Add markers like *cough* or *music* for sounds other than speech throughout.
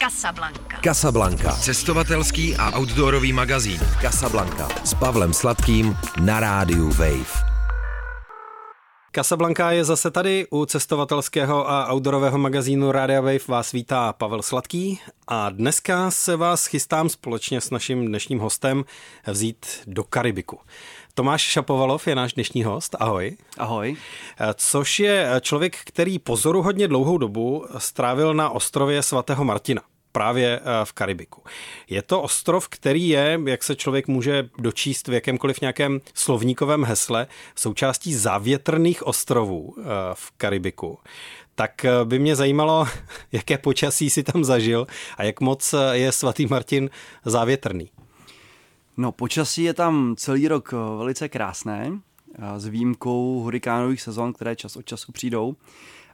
Casablanca. Casablanca. Cestovatelský a outdoorový magazín. Casablanca. S Pavlem Sladkým na rádiu Wave. Casablanca je zase tady u cestovatelského a outdoorového magazínu Radio Wave vás vítá Pavel Sladký a dneska se vás chystám společně s naším dnešním hostem vzít do Karibiku. Tomáš Šapovalov je náš dnešní host. Ahoj. Ahoj. Což je člověk, který pozoru hodně dlouhou dobu strávil na ostrově svatého Martina právě eh, v Karibiku. Je to ostrov, který je, jak se člověk může dočíst v jakémkoliv nějakém slovníkovém hesle, součástí závětrných ostrovů eh, v Karibiku. Tak eh, by mě zajímalo, *laughs* jaké počasí si tam zažil a jak moc je svatý Martin závětrný. No, počasí je tam celý rok velice krásné, s výjimkou hurikánových sezon, které čas od času přijdou.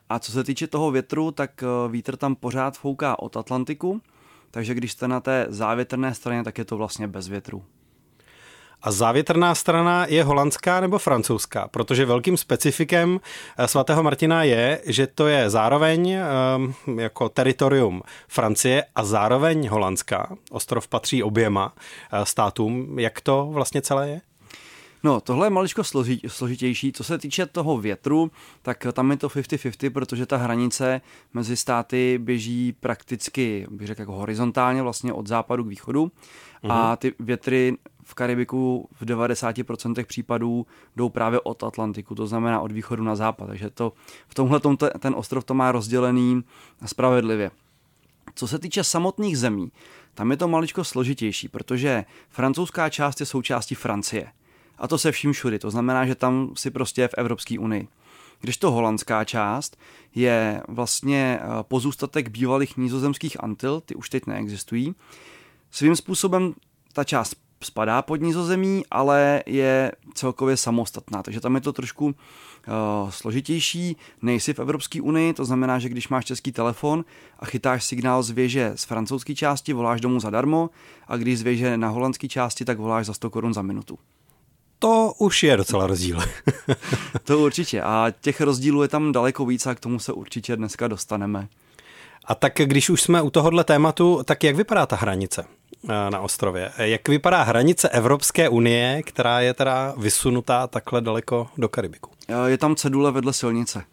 A co se týče toho větru, tak eh, vítr tam pořád fouká od Atlantiku, takže když jste na té závětrné straně, tak je to vlastně bez větru. A závětrná strana je holandská nebo francouzská? Protože velkým specifikem eh, svatého Martina je, že to je zároveň um, jako teritorium Francie a zároveň holandská. Ostrov patří oběma státům. Jak to vlastně celé je? No, tohle je maličko složitější. Co se týče toho větru, tak tam je to 50-50, protože ta hranice mezi státy běží prakticky, bych řekl, jako horizontálně vlastně od západu k východu. Mm-hmm. A mhm. ty větry v Karibiku v 90% případů jdou právě od Atlantiku, to znamená od východu na západ. Takže to, v tomhle ten ostrov to má rozdělený spravedlivě. Co se týče samotných zemí, tam je to maličko složitější, protože francouzská část je součástí Francie. A to se vším všudy. To znamená, že tam si prostě v Evropské unii. Když to holandská část je vlastně eh, pozůstatek bývalých nízozemských Antil, ty už teď neexistují. Svým způsobem ta část spadá pod nízozemí, ale je celkově samostatná, takže tam je to trošku uh, složitější. Nejsi v Evropské unii, to znamená, že když máš český telefon a chytáš signál z věže z francouzské části, voláš domů zadarmo a když z věže na holandské části, tak voláš za 100 korun za minutu to už je docela rozdíl. *laughs* to určitě. A těch rozdílů je tam daleko víc a k tomu se určitě dneska dostaneme. A tak když už jsme u tohohle tématu, tak jak vypadá ta hranice eh, na ostrově? Jak vypadá hranice Evropské unie, která je teda vysunutá takhle daleko do Karibiku? Eh, je tam cedule vedle silnice.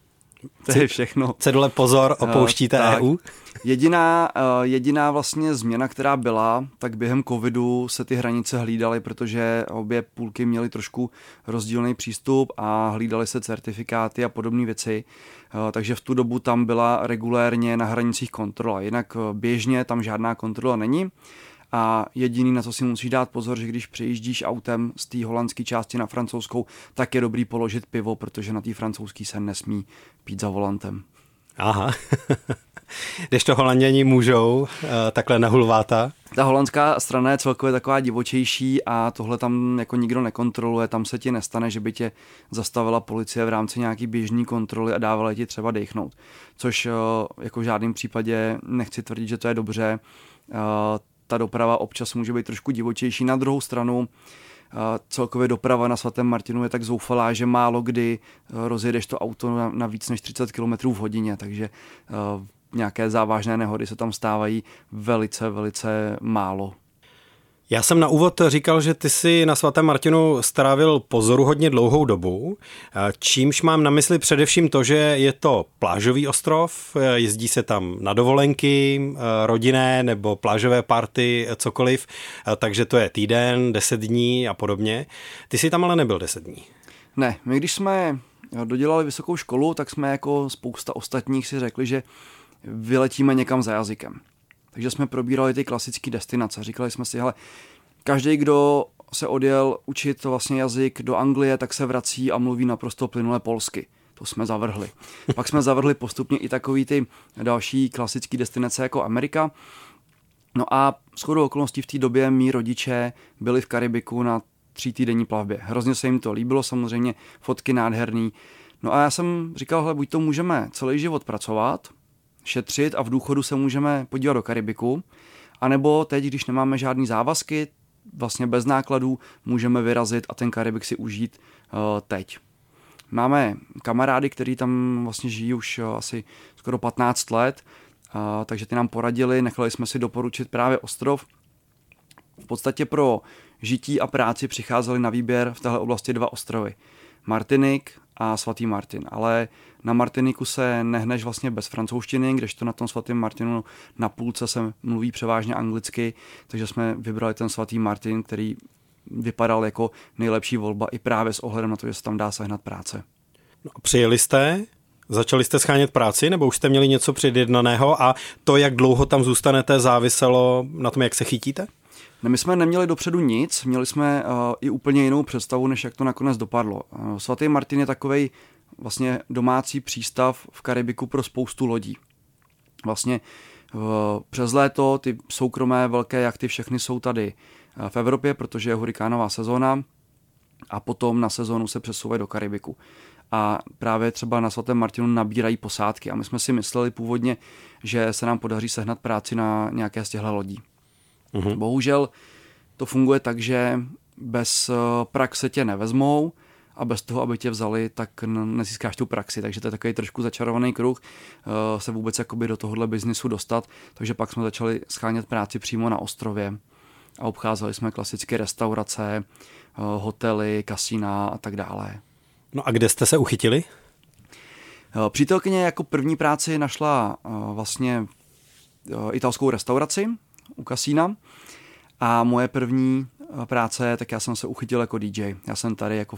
To je všechno. Cedule pozor, eh, opouštíte uh, EU? Jediná, uh, jediná vlastně změna, která byla, tak během covidu se ty hranice hlídaly, protože obě půlky měly trošku rozdílný přístup a hlídaly se certifikáty a podobné věci. Uh, takže v tu dobu tam byla regulérně na hranicích kontrola. Jinak běžně tam žádná kontrola není. A jediný, na co si musíš dát pozor, že když přejíždíš autem z té holandské části na francouzskou, tak je dobrý položit pivo, protože na té francouzské se nesmí pít za volantem. Aha. *laughs* Když to holanděni můžou, eh, takhle na hulváta. Ta holandská strana je celkově taková divočejší a tohle tam jako nikdo nekontroluje. Tam se ti nestane, že by tě zastavila policie v rámci nějaký běžní kontroly a dávala ti třeba dechnout. Což eh, jako v žádném případě nechci tvrdit, že to je dobře eh, ta doprava občas může být trošku divočejší. Na druhou stranu celkově doprava na svatém Martinu je tak zoufalá, že málo kdy e, rozjedeš to auto na, na víc než 30 km v hodině, takže uh, nějaké závažné nehody se tam stávají velice, velice málo. Já jsem na úvod říkal, že ty si na svatém Martinu strávil pozoru hodně dlouhou dobu, čímž mám na mysli především to, že je to plážový ostrov, jezdí se tam na dovolenky, rodinné nebo plážové party, cokoliv, takže to je týden, deset dní a podobně. Ty jsi tam ale nebyl deset dní. Ne, my když jsme dodělali vysokou školu, tak jsme jako spousta ostatních si řekli, že vyletíme někam za jazykem. Takže jsme probírali ty klasické destinace. Říkali jsme si, hele, každý, kdo se odjel učit vlastně jazyk do Anglie, tak se vrací a mluví naprosto plynule polsky. To jsme zavrhli. *laughs* Pak jsme zavrhli postupně i takový ty další klasické destinace jako Amerika. No a shodou okolností v té době mý rodiče byli v Karibiku na tří týdenní plavbě. Hrozně se jim to líbilo, samozřejmě fotky nádherný. No a já jsem říkal, hele, buď to můžeme celý život pracovat, šetřit a v důchodu se můžeme podívat do Karibiku, anebo teď, když nemáme žádný závazky, vlastně bez nákladů, můžeme vyrazit a ten Karibik si užít uh, teď. Máme kamarády, kteří tam vlastně žijí už uh, asi skoro 15 let A, takže ty nám poradili, nechali jsme si doporučit právě ostrov. V podstatě pro žití a práci přicházely na výběr v téhle oblasti dva ostrovy. Martinik a svatý Martin. Ale na Martiniku se nehneš vlastně bez francouzštiny, kdežto na tom svatém Martinu na půlce se mluví převážně anglicky, takže jsme vybrali ten svatý Martin, který vypadal jako nejlepší volba i právě s ohledem na to, že se tam dá sehnat práce. No, přijeli jste, začali jste schánět práci, nebo už jste měli něco předjednaného a to, jak dlouho tam zůstanete, záviselo na tom, jak se chytíte? Ne, my jsme neměli dopředu nic, měli jsme uh, i úplně jinou představu, než jak to nakonec dopadlo. Uh, Svatý Martin je takový vlastně domácí přístav v Karibiku pro spoustu lodí. Vlastně uh, přes léto ty soukromé velké jachty všechny jsou tady uh, v Evropě, protože je hurikánová sezóna a potom na sezónu se přesouvají do Karibiku. A právě třeba na svatém Martinu nabírají posádky a my jsme si mysleli původně, že se nám podaří sehnat práci na nějaké z těchto lodí. Mm-hmm. Bohužel to funguje tak, že bez eh, praxe tě nevezmou a bez toho, aby tě vzali, tak nezískáš tu praxi. Takže to je takový trošku začarovaný kruh eh, se vůbec jakoby do tohohle biznisu dostat. Takže pak jsme začali schánět práci přímo na ostrově a obcházeli jsme klasické restaurace, eh, hotely, kasína a tak dále. No a kde jste se uchytili? Přítelkyně jako první práci našla vlastně italskou restauraci u kasína. A moje první eh, práce, tak já jsem se uchytil jako DJ. Já jsem tady jako,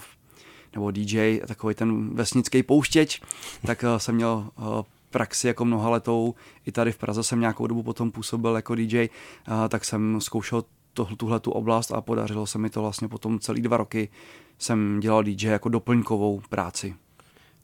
nebo DJ, takový ten vesnický pouštěč, tak eh, jsem měl eh, praxi jako mnoha letou. I tady v Praze jsem nějakou dobu potom působil jako DJ, tak jsem zkoušel tuhle tu oblast a podařilo se mi to vlastně potom celý dva roky jsem dělal DJ jako doplňkovou práci.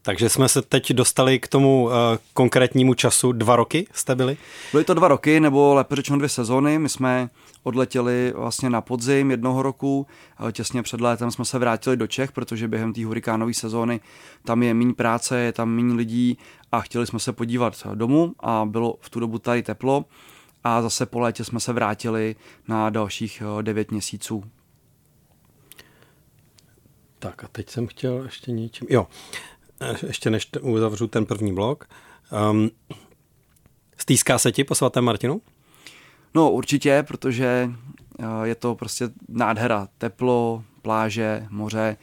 Takže jsme se teď dostali k tomu uh, konkrétnímu času. Dva roky jste byli? Byly to dva roky, nebo lépe řečeno dvě sezóny. My jsme odletěli vlastně na podzim jednoho roku. Těsně před létem jsme se vrátili do Čech, protože během té hurikánové sezóny tam je méně práce, je tam méně lidí a chtěli jsme se podívat domů a bylo v tu dobu tady teplo. A zase po létě jsme se vrátili na dalších eh, devět měsíců. Tak a teď jsem chtěl ještě něčím... Jo, ještě než uzavřu ten první blok. Um, stýská se ti po svatém Martinu? No určitě, protože eh, je to prostě nádhera. Teplo, pláže, moře,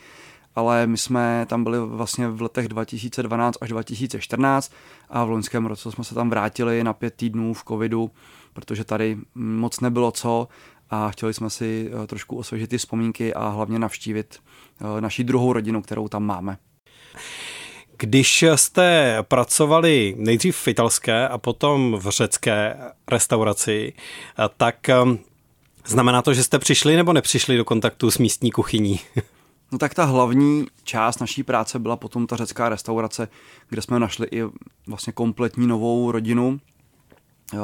ale my jsme tam byli vlastně v letech 2012 až 2014 a v loňském roce jsme se tam vrátili na pět týdnů v covidu, protože tady moc nebylo co a chtěli jsme si eh, trošku osvěžit ty vzpomínky a hlavně navštívit eh, naši druhou rodinu, kterou tam máme. Když jste pracovali nejdřív v italské a potom v řecké restauraci, tak um, znamená to, že jste přišli nebo nepřišli do kontaktu s místní kuchyní? No tak ta hlavní část naší práce byla potom ta řecká restaurace, kde jsme našli i vlastně kompletní novou rodinu,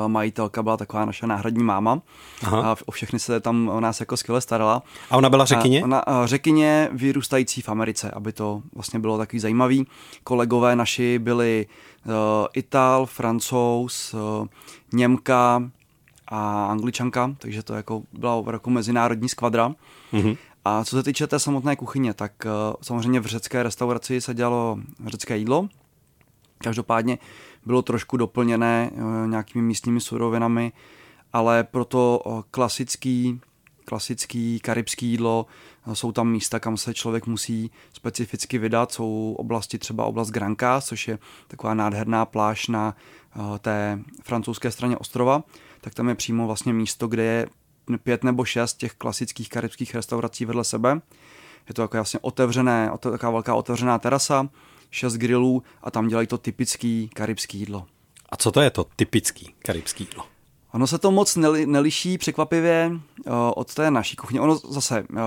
majitelka byla taková naše náhradní máma Aha. a o všechny se tam o nás jako skvěle starala. A ona byla řekyně? A ona, řekyně vyrůstající v Americe, aby to vlastně bylo takový zajímavý. Kolegové naši byli uh, Ital, Francouz, uh, Němka a Angličanka, takže to jako byla jako mezinárodní skvadra. Mm-hmm. A co se týče té samotné kuchyně, tak uh, samozřejmě v řecké restauraci se dělalo řecké jídlo. Každopádně bylo trošku doplněné eh, nějakými místními surovinami, ale pro to eh, klasický, klasický karibský jídlo eh, jsou tam místa, kam se člověk musí specificky vydat. Jsou oblasti, třeba oblast Granca, což je taková nádherná pláž na té francouzské straně ostrova, tak tam je přímo vlastně místo, kde je pět nebo šest těch klasických karibských restaurací vedle sebe. Je to jako vlastně otevřené, taková velká otevřená terasa, šest grillů a tam dělají to typický karibský jídlo. A co to je to typický karibský jídlo? Ono se to moc neli, neliší překvapivě uh, od té naší kuchyně. Ono zase, uh,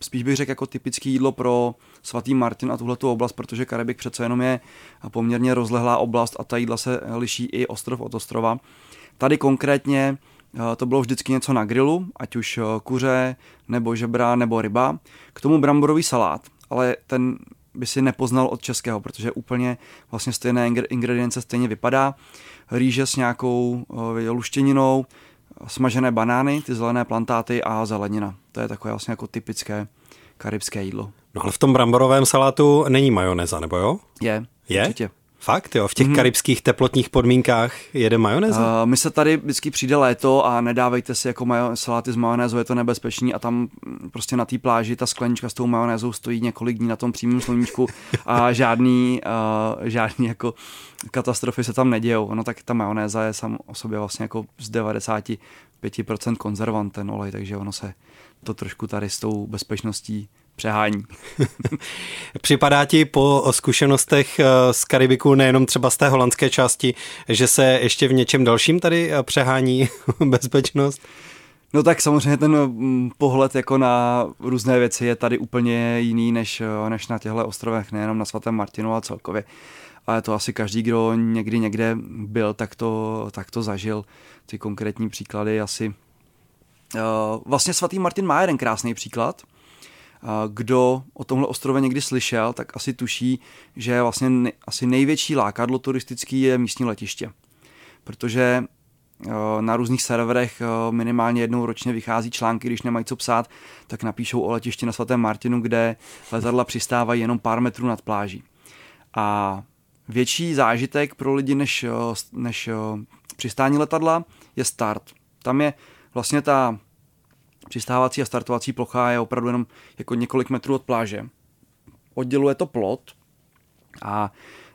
spíš bych řekl jako typický jídlo pro svatý Martin a tuhle oblast, protože Karibik přece jenom je poměrně rozlehlá oblast a ta jídla se liší i ostrov od ostrova. Tady konkrétně uh, to bylo vždycky něco na grilu, ať už kuře, nebo žebra, nebo ryba. K tomu bramborový salát, ale ten by si nepoznal od českého, protože úplně vlastně stejné ingredience stejně vypadá. Rýže s nějakou uh, luštěninou, smažené banány, ty zelené plantáty a zelenina. To je takové vlastně jako typické karibské jídlo. No ale v tom bramborovém salátu není majoneza, nebo jo? Je, je? určitě. Fakt jo, v těch mm-hmm. karibských teplotních podmínkách jede majonéza? Uh, my se tady vždycky přijde léto a nedávejte si jako majo, saláty s majonézou, je to nebezpečný a tam prostě na té pláži ta sklenička s tou majonézou stojí několik dní na tom přímém sluníčku a *laughs* žádný, uh, žádný jako katastrofy se tam nedějou. No tak ta majonéza je sam o sobě vlastně jako z 95% konzervant ten olej, takže ono se to trošku tady s tou bezpečností přehání. *laughs* Připadá ti po zkušenostech eh, z Karibiku, nejenom třeba z té holandské části, že se ještě v něčem dalším tady eh, přehání *laughs* bezpečnost? No tak samozřejmě ten mm, pohled jako na různé věci je tady úplně jiný než, eh, než na těchto ostrovech, nejenom na svatém Martinu, ale celkově. Ale to asi každý, kdo někdy někde byl, tak to, tak to zažil. Ty konkrétní příklady asi... Vlastně svatý Martin má jeden krásný příklad – kdo o tomhle ostrově někdy slyšel, tak asi tuší, že vlastně asi největší lákadlo turistický je místní letiště. Protože eh, na různých serverech eh, minimálně jednou ročně vychází články, když nemají co psát, tak napíšou o letišti na svatém Martinu, kde letadla přistávají jenom pár metrů nad pláží. A větší zážitek pro lidi než, eh, než přistání letadla je start. Tam je vlastně ta Přistávací a startovací plocha je opravdu jenom jako několik metrů od pláže. Odděluje to plot a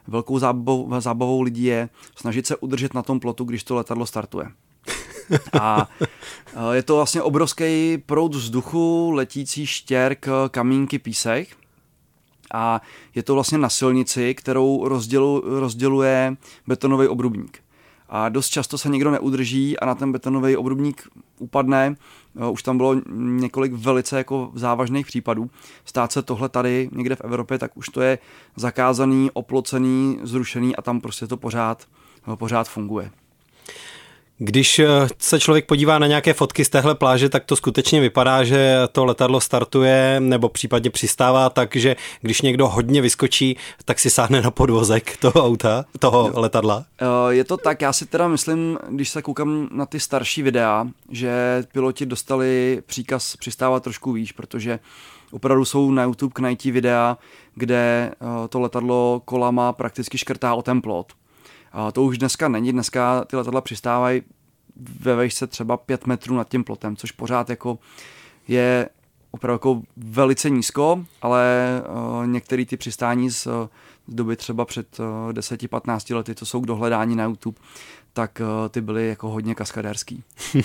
velkou zábavou, zábavou lidí je snažit se udržet na tom plotu, když to letadlo startuje. A je to vlastně obrovský proud vzduchu, letící štěrk, kamínky, písek. A je to vlastně na silnici, kterou rozdělu, rozděluje betonový obrubník a dost často se někdo neudrží a na ten betonový obrubník upadne. Už tam bylo několik velice jako závažných případů. Stát se tohle tady někde v Evropě, tak už to je zakázaný, oplocený, zrušený a tam prostě to pořád, pořád funguje. Když eh, se člověk podívá na nějaké fotky z téhle pláže, tak to skutečně vypadá, že to letadlo startuje nebo případně přistává tak, že když někdo hodně vyskočí, tak si sáhne na podvozek toho auta, toho no, letadla. Eh, je to tak, já si teda myslím, když se koukám na ty starší videa, že piloti dostali příkaz přistávat trošku výš, protože opravdu jsou na YouTube k najít videa, kde eh, to letadlo kolama prakticky škrtá o ten plot. A to už dneska není, dneska ty letadla přistávají ve vejšce třeba 5 metrů nad tím plotem, což pořád jako je opravdu jako velice nízko, ale uh, některé ty přistání z, z doby třeba před uh, 10-15 lety, to jsou k dohledání na YouTube, tak uh, ty byly jako hodně kaskadérský. *laughs*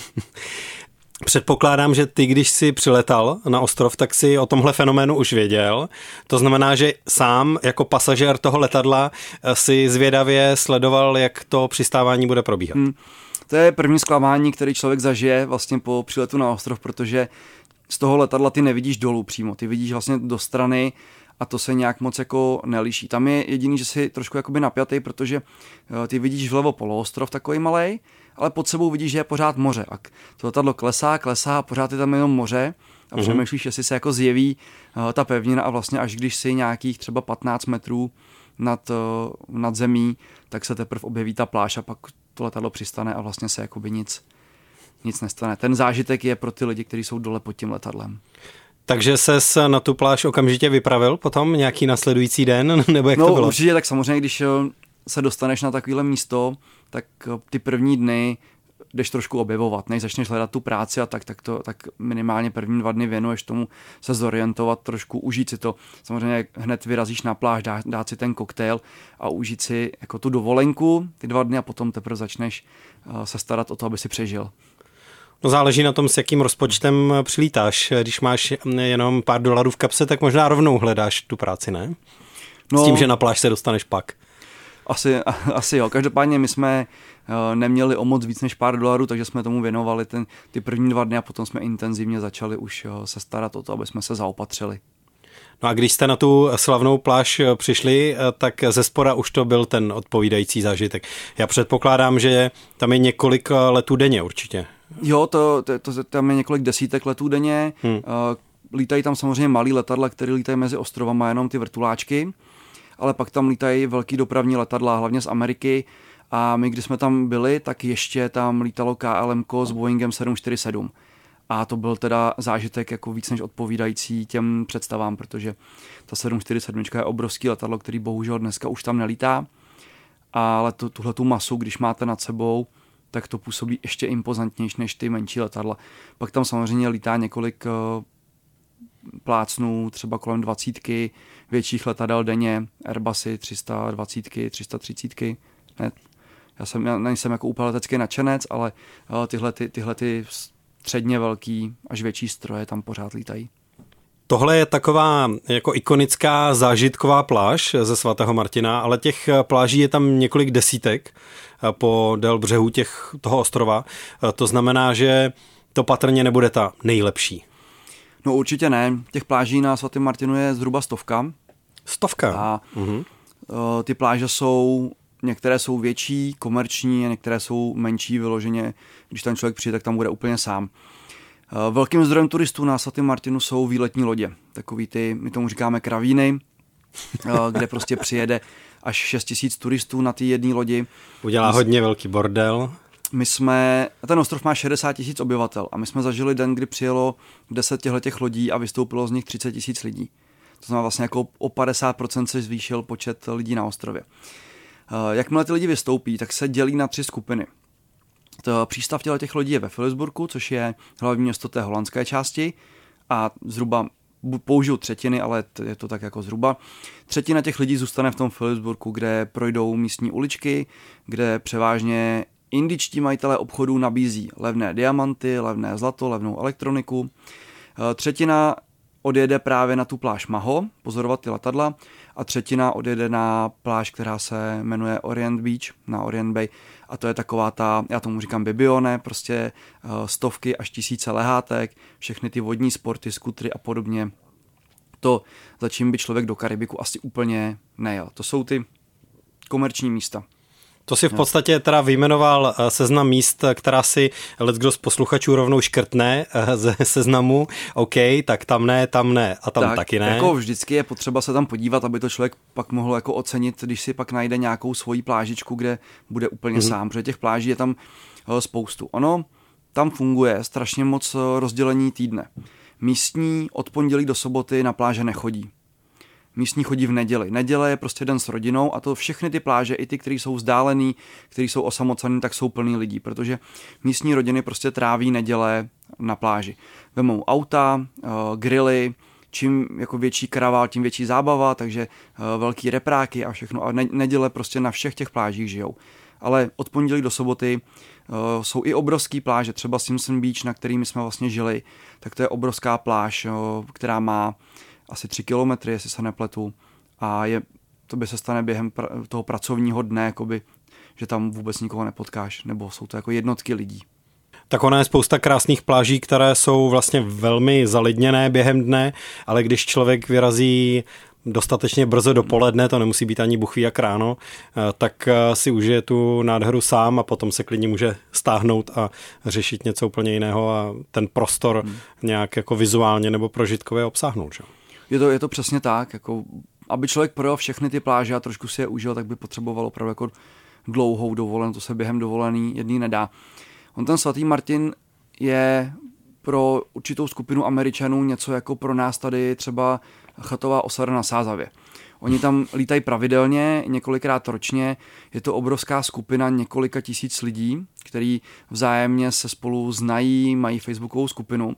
Předpokládám, že ty, když jsi přiletal na ostrov, tak si o tomhle fenoménu už věděl. To znamená, že sám jako pasažér toho letadla eh, si zvědavě sledoval, jak to přistávání bude probíhat. Hmm. To je první zklamání, který člověk zažije vlastně po přiletu na ostrov, protože z toho letadla ty nevidíš dolů přímo, ty vidíš vlastně do strany a to se nějak moc jako nelíší. Tam je jediný, že jsi trošku jakoby napjatý, protože eh, ty vidíš vlevo poloostrov takový malý, ale pod sebou vidíš, že je pořád moře. A to letadlo klesá, klesá a pořád je tam jenom moře a mm-hmm. přemýšlíš, jestli se jako zjeví uh, ta pevnina a vlastně až když si nějakých třeba 15 metrů nad, uh, nad zemí, tak se teprve objeví ta pláž a pak to letadlo přistane a vlastně se jakoby nic, nic nestane. Ten zážitek je pro ty lidi, kteří jsou dole pod tím letadlem. Takže se na tu pláž okamžitě vypravil potom nějaký nasledující den, *laughs* nebo jak no, to bylo? určitě, tak samozřejmě, když eh, se dostaneš na takovéhle místo, tak eh, ty první dny jdeš trošku objevovat, než začneš hledat tu práci a tak, tak, to, tak minimálně první dva dny věnuješ tomu se zorientovat, trošku užít si to. Samozřejmě hned vyrazíš na pláž, dá, dát si ten koktejl a užít si jako tu dovolenku ty dva dny a potom teprve začneš uh, se starat o to, aby si přežil. No záleží na tom, s jakým rozpočtem přilítáš. Když máš jenom pár dolarů v kapse, tak možná rovnou hledáš tu práci, ne? No, s tím, že na pláž se dostaneš pak. Asi, *laughs* asi jo. Každopádně my jsme eh, neměli o moc víc než pár dolarů, takže jsme tomu věnovali ten, ty první dva dny a potom jsme intenzivně začali už eh, se starat o to, aby jsme se zaopatřili. No a když jste na tu slavnou pláž eh, přišli, tak ze spora už to byl ten odpovídající zážitek. Já předpokládám, že tam je několik letů denně určitě. Jo, to, to, to, tam je několik desítek letů denně. Hmm. Lítají tam samozřejmě malý letadla, které lítají mezi ostrovama, jenom ty vrtuláčky ale pak tam lítají velký dopravní letadla, hlavně z Ameriky. A my, když jsme tam byli, tak ještě tam lítalo KLM s Boeingem 747. A to byl teda zážitek jako víc než odpovídající těm představám, protože ta 747 je obrovský letadlo, který bohužel dneska už tam nelítá. ale tu, tuhle tu masu, když máte nad sebou, tak to působí ještě impozantnější než ty menší letadla. Pak tam samozřejmě lítá několik uh, plácnů, třeba kolem dvacítky větších letadel denně, Airbusy 320, 330. Ne, já jsem, já nejsem jako úplně letecký nadšenec, ale uh, tyhle, ty, tyhle ty středně velký až větší stroje tam pořád lítají. Tohle je taková jako ikonická zážitková pláž ze svatého Martina, ale těch pláží je tam několik desítek po del břehu těch, toho ostrova. To znamená, že to patrně nebude ta nejlepší. No určitě ne. Těch pláží na svatém Martinu je zhruba stovka. Stovka? A uh-huh. ty pláže jsou některé jsou větší, komerční a některé jsou menší vyloženě. Když tam člověk přijde, tak tam bude úplně sám. Eh, velkým zdrojem turistů na svatém Martinu jsou výletní lodě. Takový ty, my tomu říkáme kravíny, eh, kde prostě přijede až 6 tisíc turistů na té jedné lodi. Udělá hodně velký bordel. My jsme, ten ostrov má 60 tisíc obyvatel a my jsme zažili den, kdy přijelo 10 těch lodí a vystoupilo z nich 30 tisíc lidí. To znamená vlastně jako o 50% se zvýšil počet lidí na ostrově. Eh, jakmile ty lidi vystoupí, tak se dělí na tři skupiny. To přístav těch lodí je ve Philipsburgu, což je hlavní město té holandské části a zhruba použiju třetiny, ale je to tak jako zhruba. Třetina těch lidí zůstane v tom Philipsburgu, kde projdou místní uličky, kde převážně indičtí majitelé obchodů nabízí levné diamanty, levné zlato, levnou elektroniku. Eh, třetina odjede právě na tu pláž Maho, pozorovat ty letadla, a třetina odjede na pláž, která se jmenuje Orient Beach, na Orient Bay, a to je taková ta, já tomu říkám bibione, prostě eh, stovky až tisíce lehátek, všechny ty vodní sporty, skutry a podobně. To, za čím by člověk do Karibiku asi úplně nejel. To jsou ty komerční místa. To si v podstatě teda vyjmenoval eh, seznam míst, která si kdo z posluchačů rovnou škrtne eh, ze seznamu. OK, tak tam ne, tam ne a tam tak, taky ne. Jako vždycky je potřeba se tam podívat, aby to člověk pak mohl jako ocenit, když si pak najde nějakou svoji plážičku, kde bude úplně mm-hmm. sám, protože těch pláží je tam eh, spoustu. Ono tam funguje strašně moc rozdělení týdne. Místní od pondělí do soboty na pláže nechodí místní chodí v neděli. Neděle je prostě den s rodinou a to všechny ty pláže, i ty, které jsou vzdálený, které jsou osamocený, tak jsou plný lidí, protože místní rodiny prostě tráví neděle na pláži. Vemou auta, uh, grily, čím jako větší karavál, tím větší zábava, takže uh, velký repráky a všechno. A ne- neděle prostě na všech těch plážích žijou. Ale od pondělí do soboty uh, jsou i obrovské pláže, třeba Simpson Beach, na kterými jsme vlastně žili, tak to je obrovská pláž, uh, která má asi tři kilometry, jestli se nepletu. A je, to by se stane během pra, toho pracovního dne, jakoby, že tam vůbec nikoho nepotkáš, nebo jsou to jako jednotky lidí. Tak ona je spousta krásných pláží, které jsou vlastně velmi zalidněné během dne, ale když člověk vyrazí dostatečně brzo dopoledne, to nemusí být ani buchví jak ráno, eh, tak eh, si užije tu nádheru sám a potom se klidně může stáhnout a řešit něco úplně jiného a ten prostor hmm. nějak jako vizuálně nebo prožitkově obsáhnout. Že? Je to, je to přesně tak, jako aby člověk projel všechny ty pláže a trošku si je užil, tak by potřeboval opravdu jako dlouhou dovolenou, to se během dovolený jedný nedá. On ten svatý Martin je pro určitou skupinu Američanů něco jako pro nás tady třeba chatová osada na Sázavě. Oni tam lítají pravidelně, několikrát ročně, je to obrovská skupina několika tisíc lidí, který vzájemně se spolu znají, mají facebookovou skupinu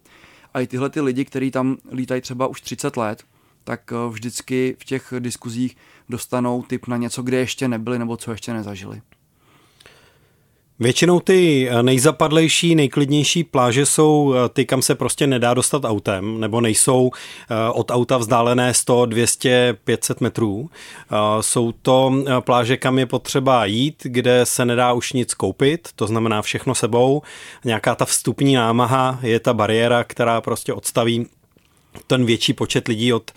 a i tyhle ty lidi, kteří tam lítají třeba už 30 let, tak eh, vždycky v těch diskuzích dostanou tip na něco, kde ještě nebyli nebo co ještě nezažili. Většinou ty eh, nejzapadlejší, nejklidnější pláže jsou eh, ty, kam se prostě nedá dostat autem, nebo nejsou eh, od auta vzdálené 100, 200, 500 metrů. Jsou to pláže, kam je potřeba jít, kde se nedá už nic koupit, to znamená všechno sebou. Nějaká ta vstupní námaha je ta bariéra, která prostě odstaví ten větší počet lidí od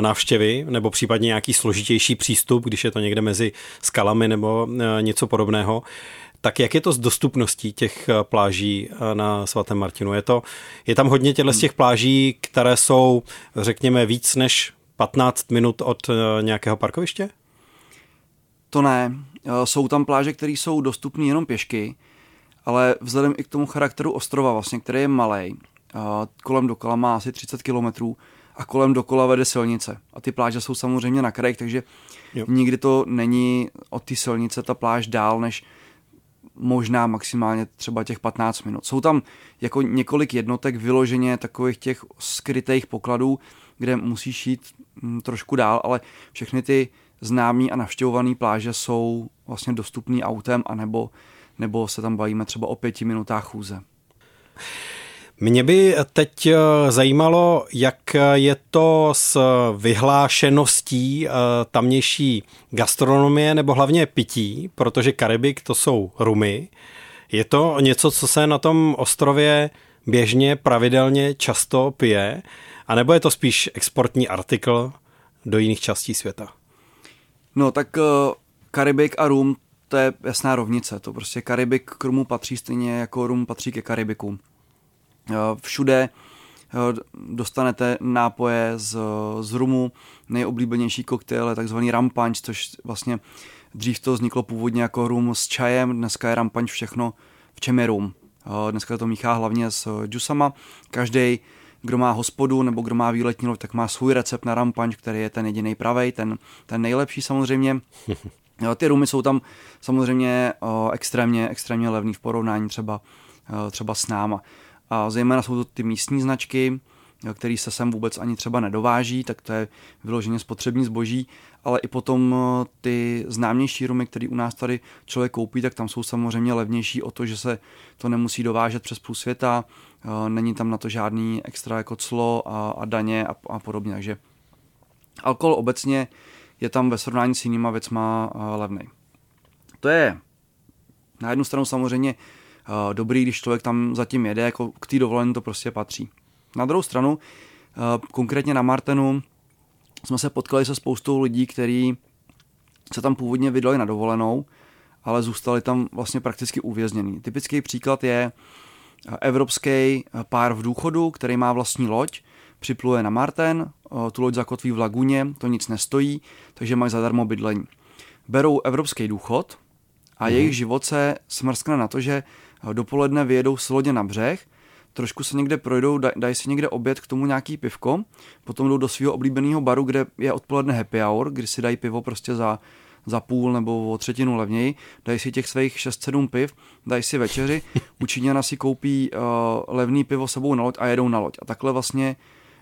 návštěvy, nebo případně nějaký složitější přístup, když je to někde mezi skalami nebo něco podobného. Tak jak je to s dostupností těch eh, pláží eh, na svatém Martinu? Je, to, je tam hodně těchto z těch pláží, které jsou, řekněme, víc než 15 minut od eh, nějakého parkoviště? To ne. Jsou tam pláže, které jsou dostupné jenom pěšky, ale vzhledem i k tomu charakteru ostrova, vlastně, který je malý, kolem dokola má asi 30 kilometrů a kolem dokola vede silnice. A ty pláže jsou samozřejmě na krajích, takže jo. nikdy to není od té silnice ta pláž dál, než možná maximálně třeba těch 15 minut. Jsou tam jako několik jednotek vyloženě takových těch skrytých pokladů, kde musíš jít mm, trošku dál, ale všechny ty známý a navštěvované pláže jsou vlastně dostupný autem, anebo, nebo se tam bavíme třeba o pěti minutách chůze. Mě by teď eh, zajímalo, jak je to s vyhlášeností eh, tamnější gastronomie nebo hlavně pití, protože Karibik to jsou rumy. Je to něco, co se na tom ostrově běžně, pravidelně, často pije, anebo je to spíš exportní artikl do jiných částí světa? No tak Karibik a rum, to je jasná rovnice. To prostě Karibik k rumu patří stejně jako rum patří ke Karibiku. Eh, všude eh, dostanete nápoje z, z rumu, nejoblíbenější koktejl je takzvaný rum punch, což vlastně dřív to vzniklo původně jako rum s čajem, dneska je rum punch všechno, v čem je rum. Eh, dneska to míchá hlavně s džusama. Každý, kdo má hospodu nebo kdo má výletní tak má svůj recept na rum punch, který je ten jediný pravej, ten, ten nejlepší samozřejmě. *laughs* Ty rumy jsou tam samozřejmě extrémně, extrémně levný v porovnání třeba, třeba s náma. A zejména jsou to ty místní značky, který se sem vůbec ani třeba nedováží, tak to je vyloženě spotřební zboží, ale i potom eh, ty známější rumy, které u nás tady člověk koupí, tak tam jsou samozřejmě levnější o to, že se to nemusí dovážet přes půl světa, eh, není tam na to žádný extra jako clo a, a daně a, a podobně, takže alkohol obecně je tam ve srovnání s jinýma věcma eh, levný. To je na jednu stranu samozřejmě Eh, dobrý, když člověk tam zatím jede, jako k té dovolené to prostě patří. Na druhou stranu, eh, konkrétně na Martenu, jsme se potkali se spoustou lidí, kteří se tam původně vydali na dovolenou, ale zůstali tam vlastně prakticky uvězněný. Typický příklad je eh, evropský pár v důchodu, který má vlastní loď, připluje na Marten, tu loď zakotví v laguně, to nic nestojí, takže mají zadarmo bydlení. Berou evropský důchod a mm. jejich život se smrskne na to, že dopoledne vyjedou s lodě na břeh, trošku se někde projdou, dají si někde oběd k tomu nějaký pivko, potom jdou do svého oblíbeného baru, kde je odpoledne happy hour, kdy si dají pivo prostě za, za půl nebo o třetinu levněji, dají si těch svých 6-7 piv, dají si večeři, *laughs* u Číňana si koupí uh, levný pivo sebou na loď a jedou na loď. A takhle vlastně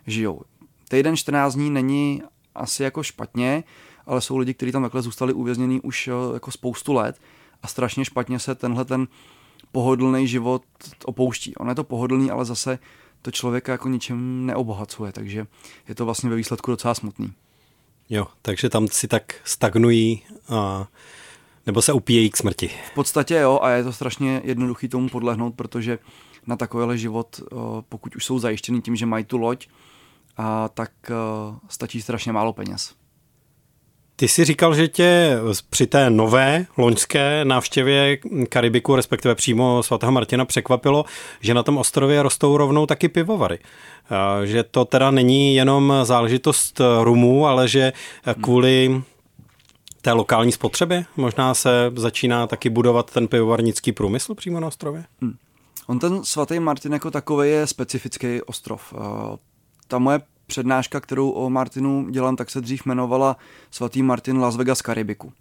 žijou. Týden 14 dní není asi jako špatně, ale jsou lidi, kteří tam takhle zůstali uvěznění už uh, jako spoustu let a strašně špatně se tenhle ten pohodlný život opouští. On je to pohodlný, ale zase to člověka jako ničem neobohacuje, takže je to vlastně ve výsledku docela smutný. Jo, takže tam si tak stagnují a nebo se upíjejí k smrti. V podstatě jo a je to strašně jednoduchý tomu podlehnout, protože na takovýhle život, pokud už jsou zajištěný tím, že mají tu loď, a tak stačí strašně málo peněz. Ty jsi říkal, že tě při té nové loňské návštěvě Karibiku, respektive přímo svatého Martina, překvapilo, že na tom ostrově rostou rovnou taky pivovary. Že to teda není jenom záležitost rumů, ale že kvůli té lokální spotřebě možná se začíná taky budovat ten pivovarnický průmysl přímo na ostrově? Hmm. On ten svatý Martin jako takový je specifický ostrov. Ta moje přednáška, kterou o Martinu dělám, tak se dřív jmenovala Svatý Martin Las Vegas Karibiku.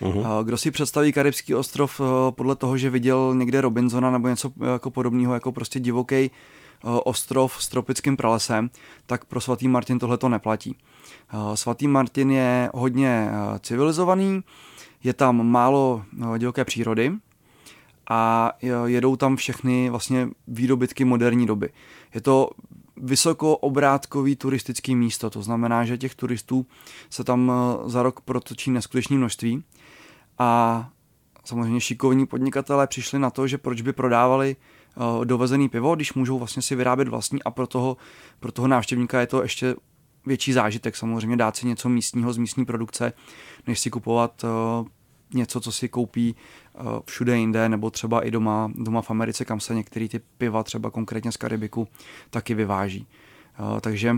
Uh-huh. Kdo si představí Karibský ostrov eh, podle toho, že viděl někde Robinsona nebo něco jako podobného, jako prostě divoký eh, ostrov s tropickým pralesem, tak pro svatý Martin tohle to neplatí. Eh, svatý Martin je hodně civilizovaný, je tam málo divoké přírody a jedou tam všechny vlastně výdobytky moderní doby. Je to vysokoobrátkový turistický místo. To znamená, že těch turistů se tam eh, za rok protočí neskutečné množství. A samozřejmě šikovní podnikatelé přišli na to, že proč by prodávali eh, dovezený pivo, když můžou vlastně si vyrábět vlastní a pro toho, pro toho návštěvníka je to ještě větší zážitek samozřejmě dát si něco místního z místní produkce, než si kupovat eh, něco, co si koupí eh, všude jinde, nebo třeba i doma, doma v Americe, kam se některé ty piva, třeba konkrétně z Karibiku, taky vyváží. Eh, takže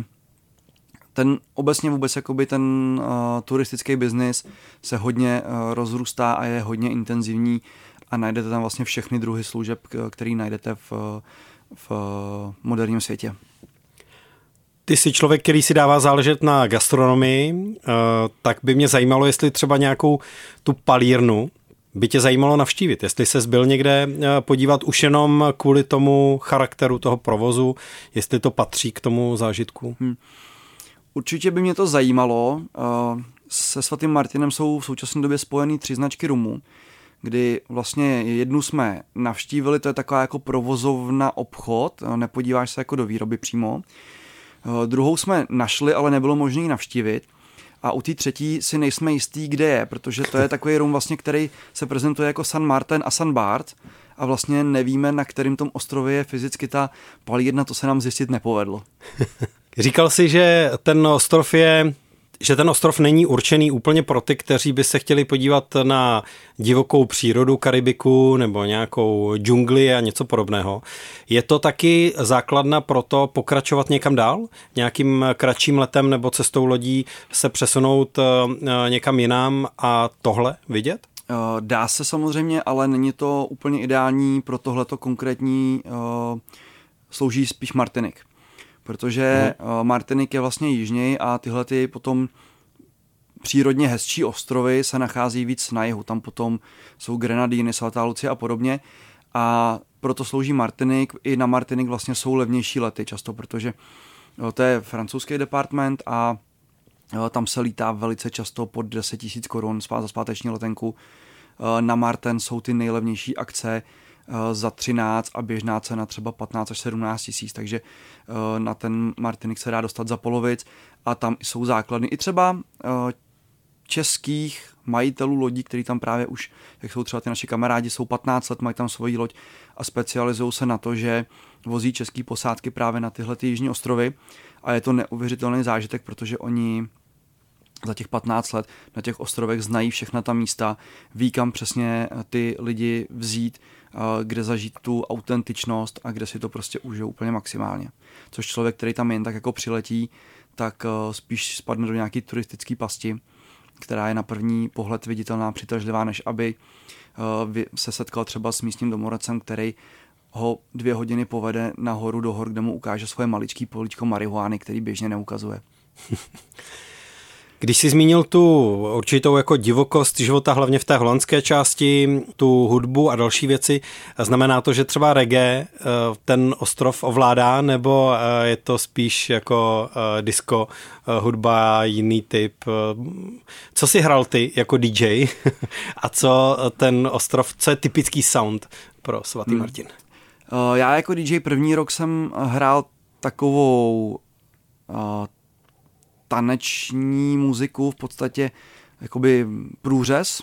ten obecně vůbec jakoby ten uh, turistický biznis se hodně uh, rozrůstá a je hodně intenzivní a najdete tam vlastně všechny druhy služeb, který najdete v, v moderním světě. Ty jsi člověk, který si dává záležet na gastronomii, tak by mě zajímalo, jestli třeba nějakou tu palírnu by tě zajímalo navštívit, jestli se byl někde podívat už jenom kvůli tomu charakteru toho provozu, jestli to patří k tomu zážitku. Hmm. Určitě by mě to zajímalo. Se svatým Martinem jsou v současné době spojený tři značky rumu, kdy vlastně jednu jsme navštívili, to je taková jako provozovna obchod, nepodíváš se jako do výroby přímo. Druhou jsme našli, ale nebylo možné ji navštívit. A u té třetí si nejsme jistý, kde je, protože to je takový rum, vlastně, který se prezentuje jako San Martin a San Bart a vlastně nevíme, na kterým tom ostrově je fyzicky ta palírna, to se nám zjistit nepovedlo. *laughs* Říkal jsi, že ten ostrov je že ten ostrov není určený úplně pro ty, kteří by se chtěli podívat na divokou přírodu Karibiku nebo nějakou džungli a něco podobného. Je to taky základna pro to pokračovat někam dál? Nějakým kratším letem nebo cestou lodí se přesunout eh, někam jinam a tohle vidět? Eh, dá se samozřejmě, ale není to úplně ideální pro tohleto konkrétní slouží spíš Martinik protože hmm. Martinik je vlastně jižněji a tyhle ty potom přírodně hezčí ostrovy se nachází víc na jihu. Tam potom jsou Grenadíny, Svatá Lucie a podobně. A proto slouží Martinik. I na Martinik vlastně jsou levnější lety často, protože eh, to je francouzský department a eh, tam se lítá velice často pod 10 000 korun za zpáteční letenku. Na Marten jsou ty nejlevnější akce Eh, za 13 a běžná cena třeba 15 až 17 tisíc, takže eh, na ten Martinik se dá dostat za polovic. A tam jsou základny i třeba eh, českých majitelů lodí, který tam právě už, jak jsou třeba ty naši kamarádi, jsou 15 let, mají tam svoji loď a specializují se na to, že vozí český posádky právě na tyhle ty jižní ostrovy. A je to neuvěřitelný zážitek, protože oni za těch 15 let na těch ostrovech znají všechna ta místa, ví kam přesně ty lidi vzít, kde zažít tu autentičnost a kde si to prostě užijou úplně maximálně. Což člověk, který tam jen tak jako přiletí, tak eh, spíš spadne do nějaký turistický pasti, která je na první pohled viditelná, přitažlivá, než aby eh, se setkal třeba s místním domorodcem, který ho dvě hodiny povede nahoru do hor, kde mu ukáže svoje maličký políčko marihuány, který běžně neukazuje. *laughs* Když jsi zmínil tu určitou jako divokost života, hlavně v té holandské části, tu hudbu a další věci, znamená to, že třeba reggae eh, ten ostrov ovládá, nebo eh, je to spíš jako eh, disco, hudba, jiný typ? Co si hrál ty jako DJ *laughs* a co ten ostrov, co je typický sound pro svatý hmm. Martin? Já jako DJ první rok jsem hrál takovou taneční muziku, v podstatě jakoby průřez.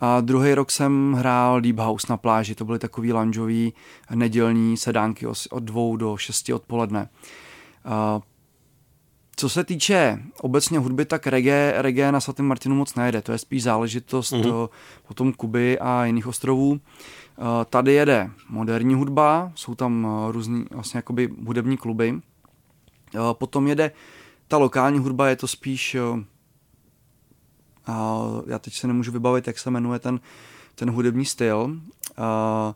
A druhý rok jsem hrál Deep House na pláži, to byly takový lanžový nedělní sedánky od dvou do šesti odpoledne. A co se týče obecně hudby, tak reggae, reggae na svatém Martinu moc nejde. To je spíš záležitost mm-hmm. potom Kuby a jiných ostrovů. Tady jede moderní hudba, jsou tam různý vlastně jakoby hudební kluby. Potom jede ta lokální hudba je to spíš, a já teď se nemůžu vybavit, jak se jmenuje ten, ten hudební styl. A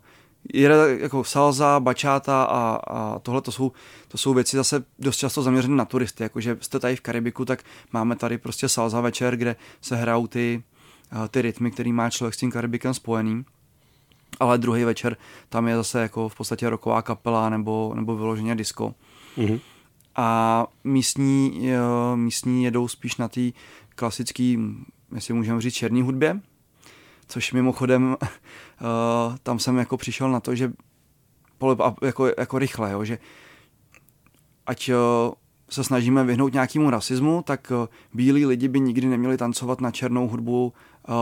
je jako salsa, bačáta a, a tohle to jsou, to jsou věci zase dost často zaměřené na turisty, jakože jste tady v Karibiku, tak máme tady prostě salsa večer, kde se hrajou ty, ty rytmy, který má člověk s tím Karibikem spojený. Ale druhý večer tam je zase jako v podstatě roková kapela nebo, nebo vyloženě disco. Mm-hmm a místní, místní jedou spíš na té klasické, jestli můžeme říct, černé hudbě, což mimochodem *laughs* tam jsem jako přišel na to, že jako, jako rychle, jo, že ať se snažíme vyhnout nějakému rasismu, tak bílí lidi by nikdy neměli tancovat na černou hudbu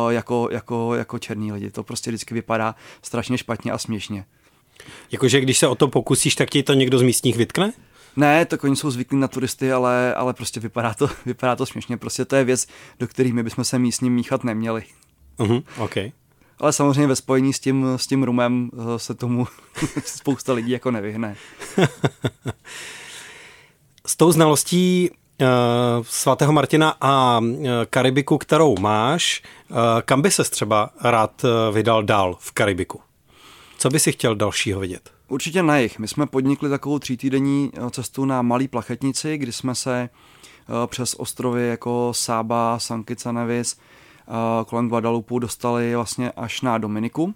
jako, jako, jako černí lidi. To prostě vždycky vypadá strašně špatně a směšně. Jakože když se o to pokusíš, tak ti to někdo z místních vytkne? Ne, tak oni jsou zvyklí na turisty, ale, ale prostě vypadá to, *laughs* vypadá to směšně. Prostě to je věc, do kterých my bychom se místním míchat neměli. Uh-huh, okay. Ale samozřejmě ve spojení s tím, s tím rumem eh, se tomu *laughs* spousta lidí jako nevyhne. s tou znalostí uh, svatého Martina a uh, Karibiku, kterou máš, uh, kam by ses třeba rád vydal dál v Karibiku? Co by si chtěl dalšího vidět? Určitě na jich. My jsme podnikli takovou třítýdenní cestu na Malý plachetnici, kdy jsme se přes ostrovy jako Sába, San Nevis, kolem Guadalupu dostali vlastně až na Dominiku.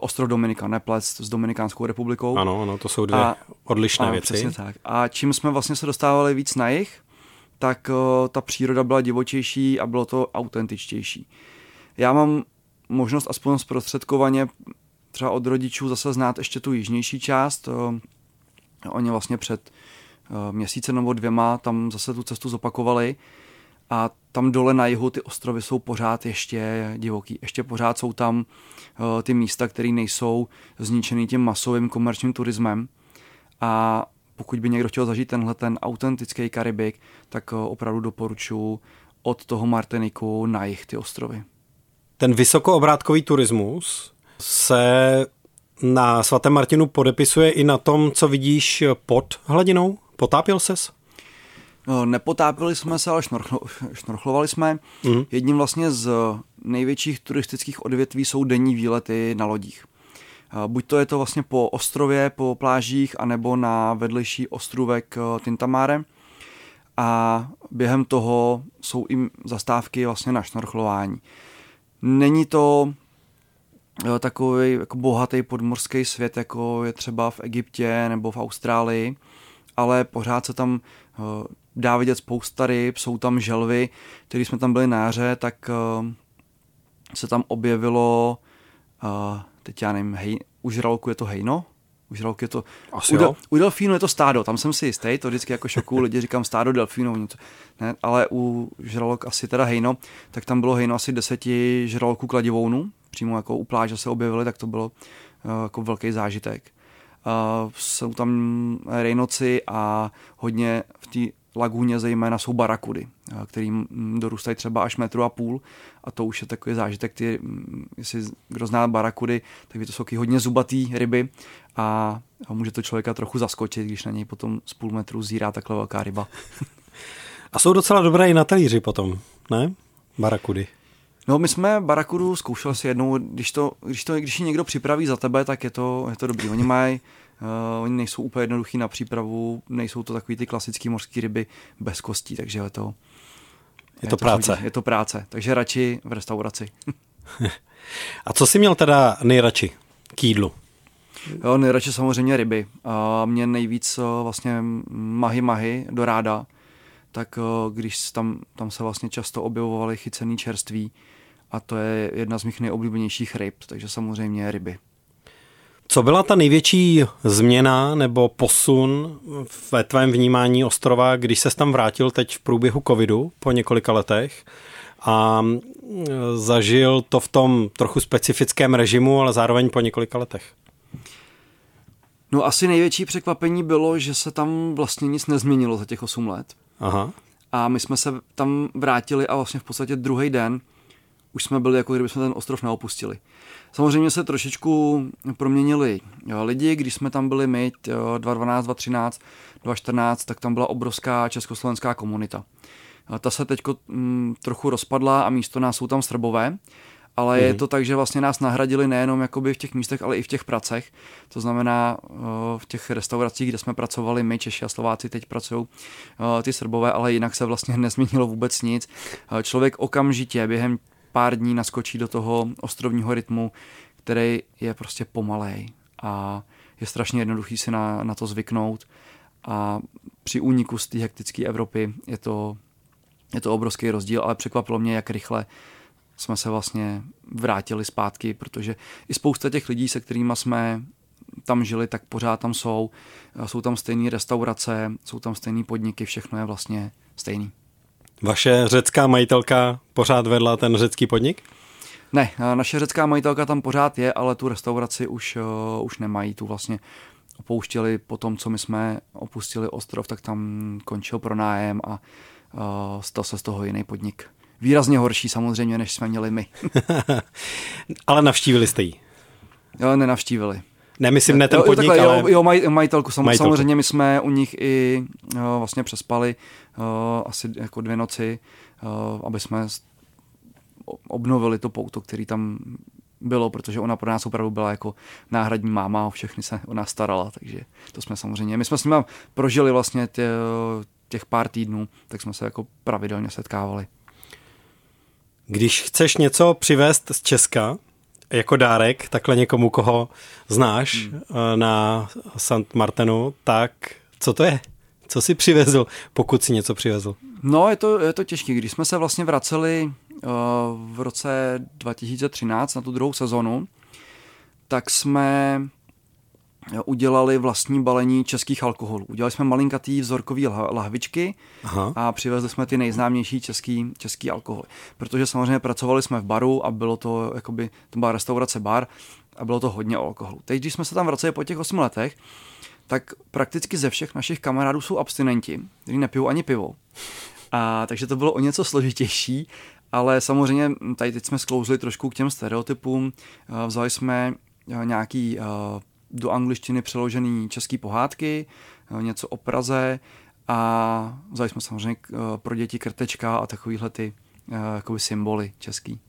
Ostrov Dominika, neplec s Dominikánskou republikou. Ano, ano, to jsou dvě a, odlišné ano, věci. Přesně tak. A čím jsme vlastně se dostávali víc na jich, tak uh, ta příroda byla divočejší a bylo to autentičtější. Já mám možnost aspoň zprostředkovaně třeba od rodičů zase znát ještě tu jižnější část. Uh, oni vlastně před uh, měsícem nebo dvěma tam zase tu cestu zopakovali a tam dole na jihu ty ostrovy jsou pořád ještě divoký. Ještě pořád jsou tam uh, ty místa, které nejsou zničený tím masovým komerčním turismem a pokud by někdo chtěl zažít tenhle ten autentický Karibik, tak opravdu doporučuji od toho Martiniku na jih ty ostrovy. Ten vysokoobrátkový turismus se na svatém Martinu podepisuje i na tom, co vidíš pod hladinou? Potápěl ses? No, nepotápili jsme se, ale šnorchlo, šnorchlovali jsme. Mm. Jedním vlastně z největších turistických odvětví jsou denní výlety na lodích. Buď to je to vlastně po ostrově, po plážích, anebo na vedlejší ostrůvek eh, Tintamare. A během toho jsou i zastávky vlastně na šnorchlování. Není to takový jako bohatý podmorský svět, jako je třeba v Egyptě nebo v Austrálii, ale pořád se tam eh, dá vidět spousta ryb, jsou tam želvy, když jsme tam byli na jaře, tak uh, se tam objevilo, uh, teď já nevím, hej, u žraloku je to hejno, u žraloku je to... Asi u, u delfínu je to stádo, tam jsem si jistý, to vždycky jako šoku lidi říkám stádo delfínů, něco, ne, ale u žralok asi teda hejno, tak tam bylo hejno asi deseti žraloků kladivounů, přímo jako u pláže se objevily, tak to bylo uh, jako velký zážitek. Uh, jsou tam rejnoci a hodně v té lagůně zejména jsou barakudy, eh, kterým dorůstají třeba až metru a půl a to už je takový zážitek, ty, jestli kdo zná barakudy, tak to jsou hodně zubatý ryby a může to člověka trochu zaskočit, když na něj potom z půl metru zírá takhle velká ryba. *laughs* A jsou docela dobré i na talíři potom, ne? Barakudy. No, my jsme barakudu zkoušeli si jednou, když to, když to, když ji někdo připraví za tebe, tak je to, je to dobrý. Oni mají Uh, oni nejsou úplně jednoduchý na přípravu, nejsou to takový ty klasické mořské ryby bez kostí, takže je to... Je, je to, to práce. Je to práce, takže radši v restauraci. *laughs* A co jsi měl teda nejradši k jídlu? Jo, nejradši samozřejmě ryby. A mě nejvíc uh, vlastně mahy mahy do ráda, tak uh, když tam, tam se vlastně často objevovaly chycený čerství a to je jedna z mých nejoblíbenějších ryb, takže samozřejmě ryby. Co byla ta největší změna nebo posun ve tvém vnímání ostrova, když se tam vrátil teď v průběhu covidu po několika letech a zažil to v tom trochu specifickém režimu, ale zároveň po několika letech? No asi největší překvapení bylo, že se tam vlastně nic nezměnilo za těch 8 let. Aha. A my jsme se tam vrátili a vlastně v podstatě druhý den už jsme byli, jako kdyby jsme ten ostrov neopustili. Samozřejmě se trošičku proměnili lidi, když jsme tam byli my 2012, 2013, 2014, tak tam byla obrovská československá komunita. Ta se teď mm, trochu rozpadla a místo nás jsou tam Srbové, ale mm. je mhm. to tak, že vlastně nás nahradili nejenom jakoby v těch místech, ale i v těch pracech. To znamená v těch restauracích, kde jsme pracovali my, Češi a Slováci, teď pracují ty Srbové, ale jinak se vlastně *laughs* nezměnilo vůbec nic. Člověk okamžitě během pár dní naskočí do toho ostrovního rytmu, který je prostě pomalej a je strašně jednoduchý si na, na to zvyknout a při úniku z té hektické Evropy je to, je to obrovský rozdíl, ale překvapilo mě, jak rychle jsme se vlastně vrátili zpátky, protože i spousta těch lidí, se kterými jsme tam žili, tak pořád tam jsou. Jsou tam stejné restaurace, jsou tam stejné podniky, všechno je vlastně stejný. Vaše řecká majitelka pořád vedla ten řecký podnik? Ne, naše řecká majitelka tam pořád je, ale tu restauraci už, uh, už nemají. Tu vlastně opouštěli po tom, co my jsme opustili ostrov, tak tam končil pronájem a uh, stal se z toho jiný podnik. Výrazně horší samozřejmě, než jsme měli my. *laughs* ale navštívili jste ji? Jo, nenavštívili. Nemyslím ne ten podnik, jo, takhle, ale... Jo, maj, majitelku, sam, majitelku. samozřejmě my jsme u nich i jo, vlastně přespali uh, asi jako dvě noci, uh, aby jsme obnovili to pouto, který tam bylo, protože ona pro nás opravdu byla jako náhradní máma, o všechny se o nás starala, takže to jsme samozřejmě, my jsme s nimi prožili vlastně tě, těch pár týdnů, tak jsme se jako pravidelně setkávali. Když chceš něco přivést z Česka, jako dárek, takhle někomu, koho znáš hmm. na St. Martinu, tak co to je? Co jsi přivezl, pokud si něco přivezl? No, je to, je to těžké. Když jsme se vlastně vraceli uh, v roce 2013 na tu druhou sezonu, tak jsme udělali vlastní balení českých alkoholů. Udělali jsme malinkatý vzorkový lahvičky Aha. a přivezli jsme ty nejznámější český, český alkoholy. Protože samozřejmě pracovali jsme v baru a bylo to, jakoby, to byla restaurace bar a bylo to hodně alkoholu. Teď, když jsme se tam vraceli po těch 8 letech, tak prakticky ze všech našich kamarádů jsou abstinenti, kteří nepijou ani pivo. A, takže to bylo o něco složitější, ale samozřejmě tady teď jsme sklouzli trošku k těm stereotypům. Vzali jsme nějaký do angličtiny přeložený český pohádky, něco o Praze a vzali jsme samozřejmě pro děti krtečka a takovýhle ty jakoby symboly český.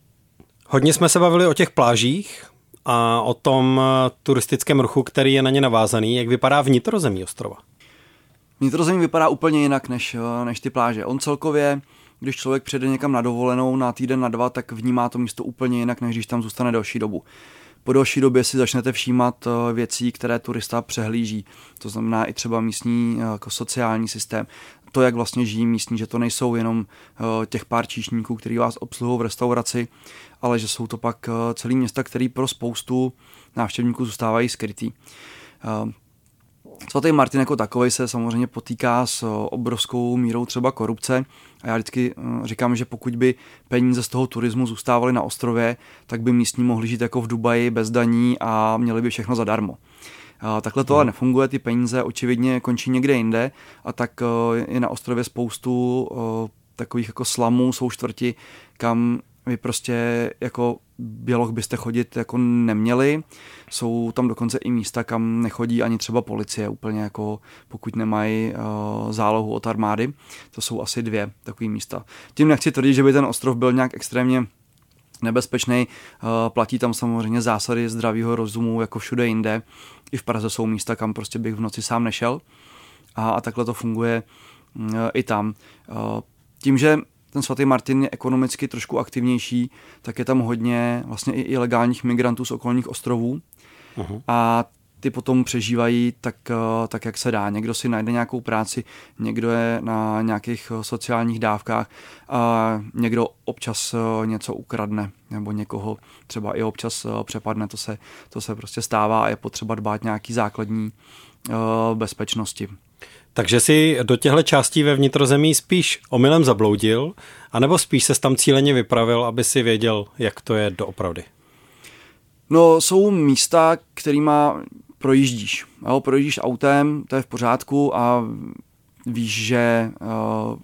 Hodně jsme se bavili o těch plážích, a o tom eh, turistickém ruchu, který je na ně navázaný. Jak vypadá vnitrozemí ostrova? Vnitrozemí vypadá úplně jinak než, eh, než ty pláže. On celkově, když člověk přijde někam na dovolenou na týden, na dva, tak vnímá to místo úplně jinak, než když tam zůstane další dobu. Po další době si začnete všímat eh, věcí, které turista přehlíží. To znamená i třeba místní jako sociální systém. To, jak vlastně žijí místní, že to nejsou jenom těch pár číšníků, který vás obsluhují v restauraci, ale že jsou to pak eh, celý města, které pro spoustu návštěvníků zůstávají skrytý. Eh, svatý Martin jako takový se samozřejmě potýká s eh, obrovskou mírou třeba korupce a já vždycky říkám, že pokud by peníze z toho turismu zůstávaly na ostrově, tak by místní mohli žít jako v Dubaji bez daní a měli by všechno zadarmo. Takhle to ale hmm. nefunguje, ty peníze očividně končí někde jinde a tak je na ostrově spoustu takových jako slamů, jsou čtvrti, kam vy prostě jako běloch byste chodit jako neměli. Jsou tam dokonce i místa, kam nechodí ani třeba policie úplně jako pokud nemají uh, zálohu od armády. To jsou asi dvě takové místa. Tím nechci tvrdit, že by ten ostrov byl nějak extrémně nebezpečný. Uh, platí tam samozřejmě zásady zdravého rozumu jako všude jinde. I v Praze jsou místa, kam prostě bych v noci sám nešel. A, a takhle to funguje uh, i tam. Uh, tím, že ten svatý Martin je ekonomicky trošku aktivnější, tak je tam hodně vlastně i ilegálních migrantů z okolních ostrovů. Uh-huh. A ty potom přežívají tak, eh, tak, jak se dá. Někdo si najde nějakou práci, někdo je na nějakých eh, sociálních dávkách a někdo občas eh, něco ukradne nebo někoho třeba i občas přepadne. To se, to se prostě stává a je potřeba dbát nějaký základní bezpečnosti. Takže si do těchto částí ve vnitrozemí spíš omylem zabloudil, anebo spíš se tam cíleně vypravil, aby si věděl, jak to je doopravdy? No, jsou místa, kterýma projíždíš. Jo, projíždíš autem, to je v pořádku a víš, že, uh,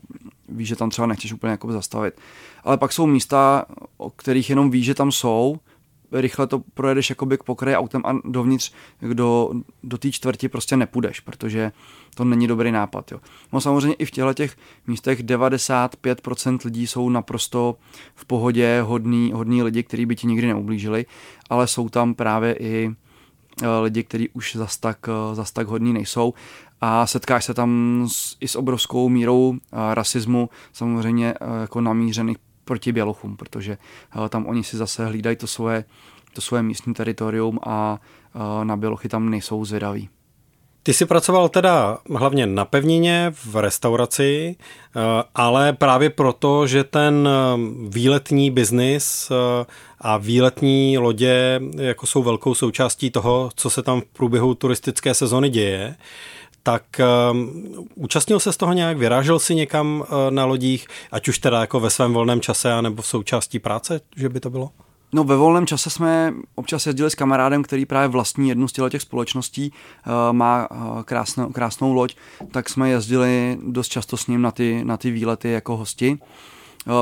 víš, že tam třeba nechceš úplně jako zastavit. Ale pak jsou místa, o kterých jenom víš, že tam jsou, rychle to projedeš jakoby k pokraji autem a dovnitř do, do té čtvrti prostě nepůjdeš, protože to není dobrý nápad. Jo. No samozřejmě i v těchto těch místech 95% lidí jsou naprosto v pohodě, hodný, hodný lidi, kteří by ti nikdy neublížili, ale jsou tam právě i eh, lidi, kteří už zas tak, eh, zas tak hodní nejsou a setkáš se tam s, i s obrovskou mírou eh, rasismu, samozřejmě jako namířených proti Bělochům, protože tam oni si zase hlídají to svoje, to svoje místní teritorium a na Bělochy tam nejsou zvědaví. Ty jsi pracoval teda hlavně na pevnině, v restauraci, eh, ale právě proto, že ten eh, výletní biznis eh, a výletní lodě jako jsou velkou součástí toho, co se tam v průběhu turistické sezony děje, tak um, účastnil se z toho nějak, vyrážel si někam uh, na lodích, ať už teda jako ve svém volném čase, nebo v součástí práce, že by to bylo? No ve volném čase jsme občas jezdili s kamarádem, který právě vlastní jednu z těch společností, uh, má uh, krásnou, krásnou loď, tak jsme jezdili dost často s ním na ty, na ty výlety jako hosti.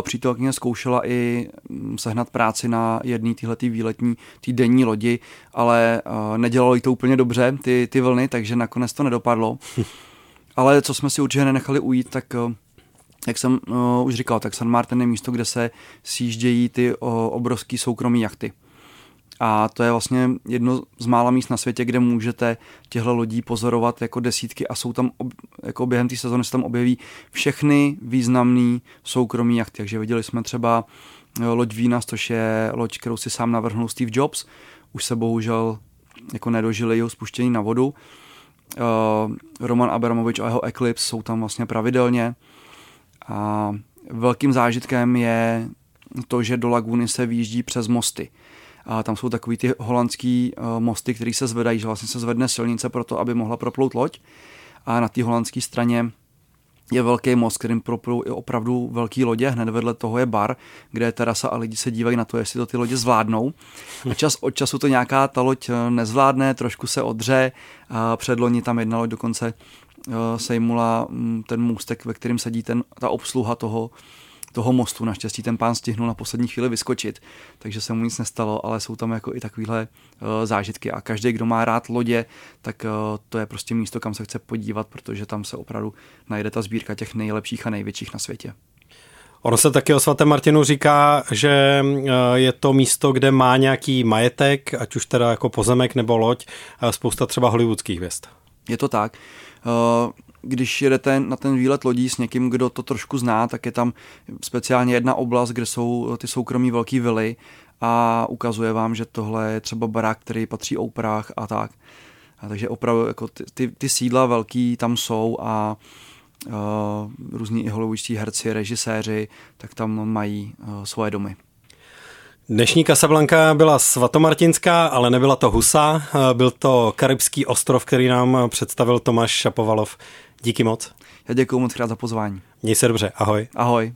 Přítelkyně zkoušela i mm, sehnat práci na jedné tyhle výletní, ty denní lodi, ale nedělalo jí to úplně dobře, ty, ty vlny, takže nakonec to nedopadlo. *laughs* ale co jsme si určitě nenechali ujít, tak jak jsem uh, už říkal, tak San Martin je místo, kde se sjíždějí ty uh, obrovské soukromé jachty. A to je vlastně jedno z mála míst na světě, kde můžete těchto lodí pozorovat jako desítky a jsou tam, jako během té sezóny se tam objeví všechny významné soukromí jachty. Takže viděli jsme třeba eh, loď Venus, což je loď, kterou si sám navrhnul Steve Jobs. Už se bohužel jako nedožili jeho spuštění na vodu. Uh, Roman Abramovič a jeho Eclipse jsou tam vlastně pravidelně. A velkým zážitkem je to, že do laguny se výjíždí přes mosty. A tam jsou takový ty holandský uh, mosty, které se zvedají, že vlastně se zvedne silnice pro to, aby mohla proplout loď. A na té holandské straně je velký most, kterým proplou i opravdu velký lodě. Hned vedle toho je bar, kde je terasa a lidi se dívají na to, jestli to ty lodě zvládnou. A čas od času to nějaká ta loď eh, nezvládne, trošku se odře. A předloni tam jedna loď dokonce eh, sejmula mm, ten můstek, ve kterém sedí ten, ta obsluha toho, toho mostu. Naštěstí ten pán stihnul na poslední chvíli vyskočit, takže se mu nic nestalo, ale jsou tam jako i takovéhle uh, zážitky a každý, kdo má rád lodě, tak uh, to je prostě místo, kam se chce podívat, protože tam se opravdu najde ta sbírka těch nejlepších a největších na světě. Ono se taky o svatém Martinu říká, že eh, je to místo, kde má nějaký majetek, ať už teda jako pozemek nebo loď, spousta třeba hollywoodských hvězd. Je to tak když jedete na ten výlet lodí s někým, kdo to trošku zná, tak je tam speciálně jedna oblast, kde jsou ty soukromí velký vily a ukazuje vám, že tohle je třeba barák, který patří Oprah a tak. A takže opravdu jako ty, ty, ty sídla velký tam jsou a uh, různí i hollywoodští herci, režiséři, tak tam mají uh, svoje domy. Dnešní Casablanca byla svatomartinská, ale nebyla to Husa, byl to karibský ostrov, který nám představil Tomáš Šapovalov. Díky moc. Já děkuji moc krát za pozvání. Měj se dobře, ahoj. Ahoj.